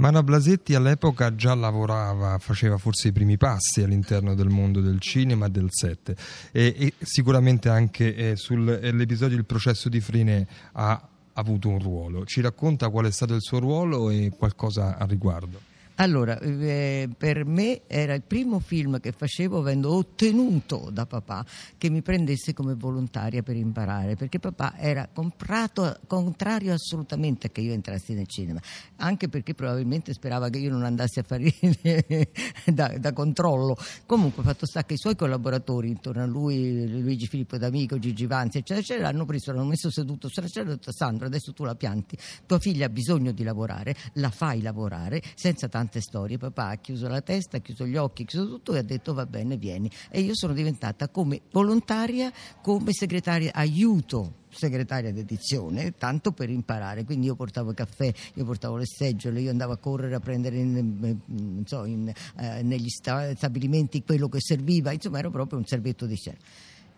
Mara Blasetti all'epoca già lavorava, faceva forse i primi passi all'interno del mondo del cinema e del set e, e sicuramente anche eh, sull'episodio Il processo di Frine ha avuto un ruolo. Ci racconta qual è stato il suo ruolo e qualcosa a riguardo? Allora, eh, per me era il primo film che facevo avendo ottenuto da papà che mi prendesse come volontaria per imparare, perché papà era comprato, contrario assolutamente a che io entrassi nel cinema, anche perché probabilmente sperava che io non andassi a fare da, da, controllo. Comunque, fatto sta che i suoi collaboratori intorno a lui, Luigi Filippo D'Amico, Gigi Vanzi, eccetera, eccetera, l'hanno preso, l'hanno messo seduto sulla cella e detto Sandro, adesso tu la pianti, tua figlia ha bisogno di lavorare, la fai lavorare senza tanto tante storie. Papà ha chiuso la testa, ha chiuso gli occhi, ha chiuso tutto e ha detto va bene, vieni. E io sono diventata come volontaria, come segretaria aiuto segretaria d'edizione, tanto per imparare. Quindi io portavo il caffè, io portavo le seggiole, io andavo a correre a prendere in, so, in, eh, negli stabilimenti quello che serviva, insomma ero proprio un servetto di scena.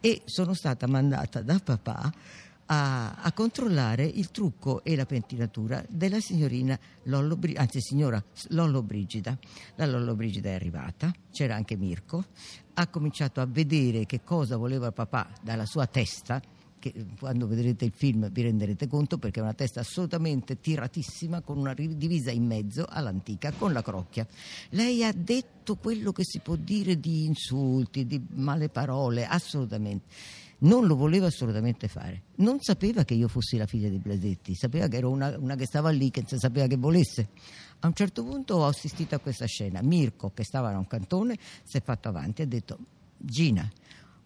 E sono stata mandata da papà a, a, controllare il trucco e la pentinatura della signorina Lollo, anzi signora Lollo Brigida. La Lollo Brigida è arrivata, c'era anche Mirko, ha cominciato a vedere che cosa voleva papà dalla sua testa, che quando vedrete il film vi renderete conto perché è una testa assolutamente tiratissima con una divisa in mezzo all'antica con la crocchia. Lei ha detto quello che si può dire di insulti, di male parole, assolutamente non lo voleva assolutamente fare. Non sapeva che io fossi la figlia di Blasetti, sapeva che ero una, una che stava lì, che sapeva che volesse. A un certo punto ho assistito a questa scena. Mirko, che stava a un cantone, si è fatto avanti e ha detto: Gina,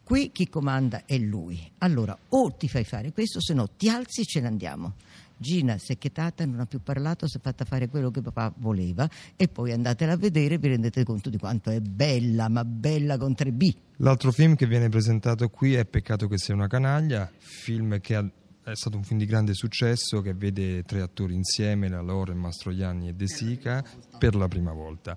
qui chi comanda è lui. Allora, o ti fai fare questo, se no ti alzi e ce ne andiamo. Gina chetata, non ha più parlato, si è fatta fare quello che papà voleva e poi andatela a vedere e vi rendete conto di quanto è bella, ma bella con 3B. L'altro film che viene presentato qui è Peccato che sia una canaglia, film che ha è stato un film di grande successo che vede tre attori insieme, la Lore, Mastroianni e De Sica, per la prima volta.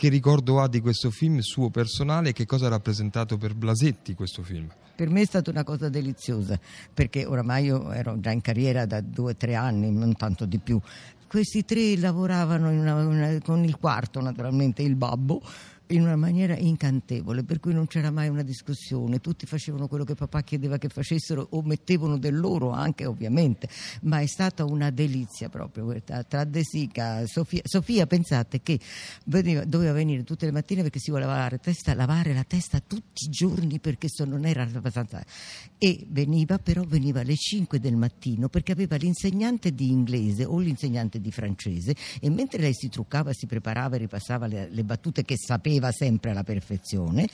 Che ricordo ha di questo film suo personale e che cosa ha rappresentato per Blasetti questo film? Per me è stata una cosa deliziosa perché oramai io ero già in carriera da due o tre anni, non tanto di più. Questi tre lavoravano una, una, con il quarto, naturalmente, il babbo in una maniera incantevole, per cui non c'era mai una discussione, tutti facevano quello che papà chiedeva che facessero o mettevano del loro anche ovviamente, ma è stata una delizia proprio. Tra De Sica, Sofia, Sofia pensate che veniva, doveva venire tutte le mattine perché si voleva lavare, testa, lavare la testa tutti i giorni perché non era abbastanza. E veniva però veniva alle 5 del mattino perché aveva l'insegnante di inglese o l'insegnante di francese e mentre lei si truccava, si preparava e ripassava le, le battute che sapeva sapeva sempre alla perfezione,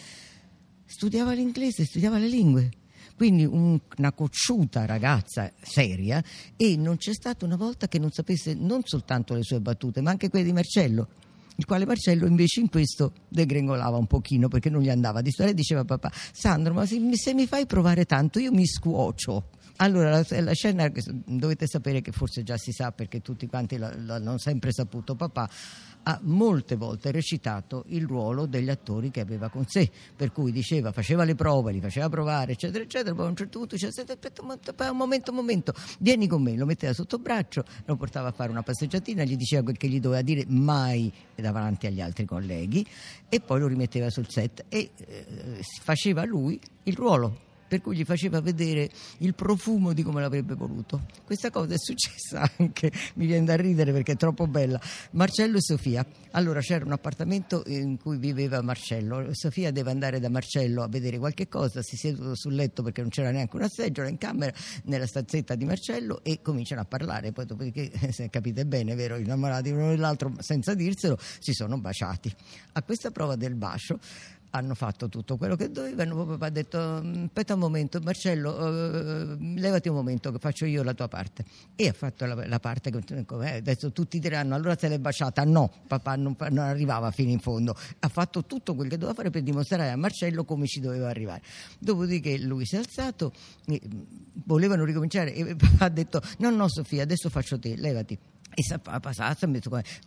studiava l'inglese, studiava le lingue. Quindi un, una cocciuta ragazza seria e non c'è stata una volta che non sapesse non soltanto le sue battute, ma anche quelle di Marcello il quale Marcello invece in questo degringolava un pochino perché non gli andava di stare diceva papà Sandro ma se, se, mi fai provare tanto io mi scuocio allora la, la scena dovete sapere che forse già si sa perché tutti quanti l'hanno sempre saputo papà ha molte volte recitato il ruolo degli attori che aveva con sé, per cui diceva, faceva le prove, li faceva provare, eccetera, eccetera, poi a un certo punto diceva, aspetta un momento, un momento, vieni con me, lo metteva sotto braccio, lo portava a fare una passeggiatina, gli diceva quel che gli doveva dire mai davanti agli altri colleghi e poi lo rimetteva sul set e eh, faceva lui il ruolo per cui gli faceva vedere il profumo di come l'avrebbe voluto. Questa cosa è successa anche, mi viene da ridere perché è troppo bella. Marcello e Sofia. Allora c'era un appartamento in cui viveva Marcello. Sofia deve andare da Marcello a vedere qualche cosa, si siedono sul letto perché non c'era neanche una seggiola in camera, nella stanzetta di Marcello e cominciano a parlare. Poi dopodiché, se capite bene, vero, innamorati l'uno dell'altro senza dirselo, si sono baciati. A questa prova del bacio hanno fatto tutto quello che dovevano. Papà ha detto: mm, Aspetta un momento, Marcello, uh, levati un momento che faccio io la tua parte. E ha fatto la, la parte che eh, adesso tutti diranno: Allora se l'è baciata. No, papà non, non, arrivava fino in fondo. Ha fatto tutto quello che doveva fare per dimostrare a Marcello come ci doveva arrivare. Dopodiché lui si è alzato, mm, volevano ricominciare e papà ha detto: No, no, Sofia, adesso faccio te, levati e è passato,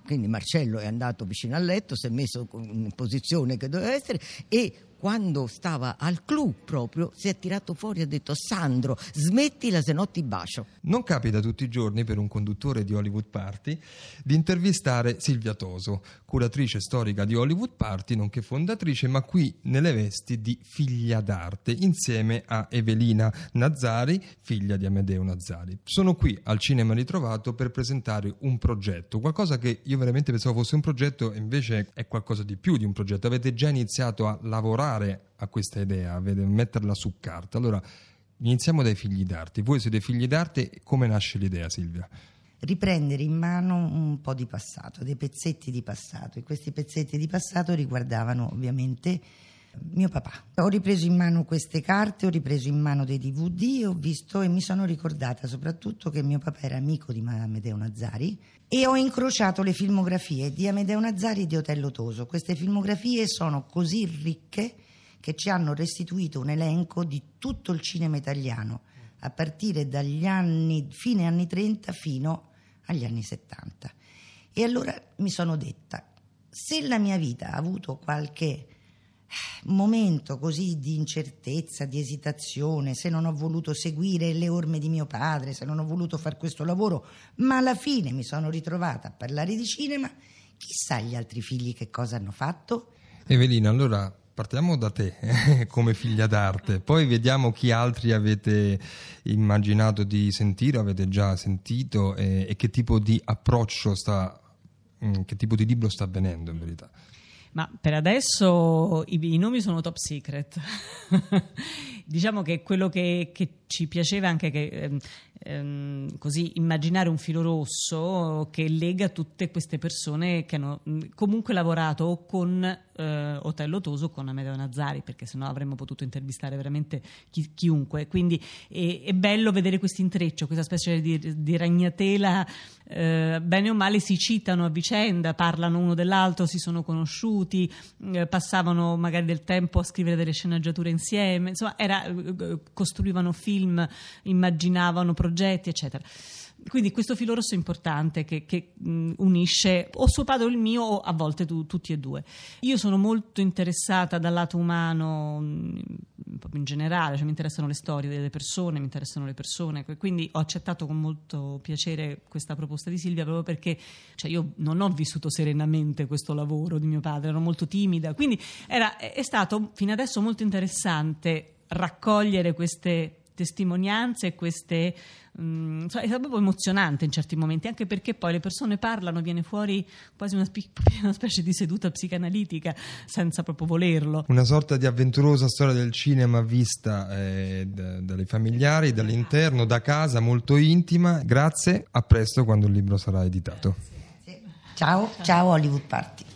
quindi Marcello è andato vicino al letto, si è messo in posizione che doveva essere e quando stava al clou proprio, si è tirato fuori e ha detto Sandro, smettila se no ti bacio. Non capita tutti i giorni per un conduttore di Hollywood Party di intervistare Silvia Toso, curatrice storica di Hollywood Party, nonché fondatrice, ma qui nelle vesti di figlia d'arte, insieme a Evelina Nazzari, figlia di Amedeo Nazzari. Sono qui al Cinema Ritrovato per presentare un progetto, qualcosa che io veramente pensavo fosse un progetto e invece è qualcosa di più di un progetto. Avete già iniziato a lavorare a questa idea, metterla su carta. Allora, iniziamo dai figli d'arte. Voi siete figli d'arte, come nasce l'idea, Silvia? Riprendere in mano un po' di passato, dei pezzetti di passato, e questi pezzetti di passato riguardavano ovviamente mio papà. Ho ripreso in mano queste carte, ho ripreso in mano dei DVD, ho visto e mi sono ricordata soprattutto che mio papà era amico di Amedeo Nazzari e ho incrociato le filmografie di Amedeo Nazzari e di Otello Toso. Queste filmografie sono così ricche che ci hanno restituito un elenco di tutto il cinema italiano, a partire dagli anni, fine anni 30 fino agli anni 70. E allora mi sono detta, se la mia vita ha avuto qualche momento così di incertezza, di esitazione, se non ho voluto seguire le orme di mio padre, se non ho voluto fare questo lavoro, ma alla fine mi sono ritrovata a parlare di cinema, chissà gli altri figli che cosa hanno fatto. Evelina, allora partiamo da te come figlia d'arte, poi vediamo chi altri avete immaginato di sentire, avete già sentito e, e che tipo di approccio sta, mm, che tipo di libro sta avvenendo in verità. Ma per adesso i, i nomi sono top secret. diciamo che quello che, che ci piaceva anche che, ehm, ehm, così immaginare un filo rosso che lega tutte queste persone che hanno comunque lavorato o con eh, Otello Toso o con Amedeo Nazzari, perché sennò avremmo potuto intervistare veramente chi, chiunque. Quindi è, è, bello vedere questo intreccio, questa specie di, di ragnatela, eh, bene o male si citano a vicenda, parlano uno dell'altro, si sono conosciuti, eh, passavano magari del tempo a scrivere delle sceneggiature insieme, insomma era, eh, costruivano film film, immaginavano progetti, eccetera. Quindi questo filo rosso è importante che, che mh, unisce o suo padre o il mio o a volte tu, tutti e due. Io sono molto interessata dal lato umano mh, in generale, cioè mi interessano le storie delle persone, mi interessano le persone, quindi ho accettato con molto piacere questa proposta di Silvia proprio perché cioè io non ho vissuto serenamente questo lavoro di mio padre, ero molto timida, quindi era, è stato fino adesso molto interessante raccogliere queste testimonianze queste um, è proprio emozionante in certi momenti anche perché poi le persone parlano viene fuori quasi una, spi- una specie di seduta psicanalitica senza proprio volerlo. Una sorta di avventurosa storia del cinema vista eh, d- dalle familiari dall'interno da casa molto intima. Grazie a presto quando il libro sarà editato. Ciao ciao Hollywood Party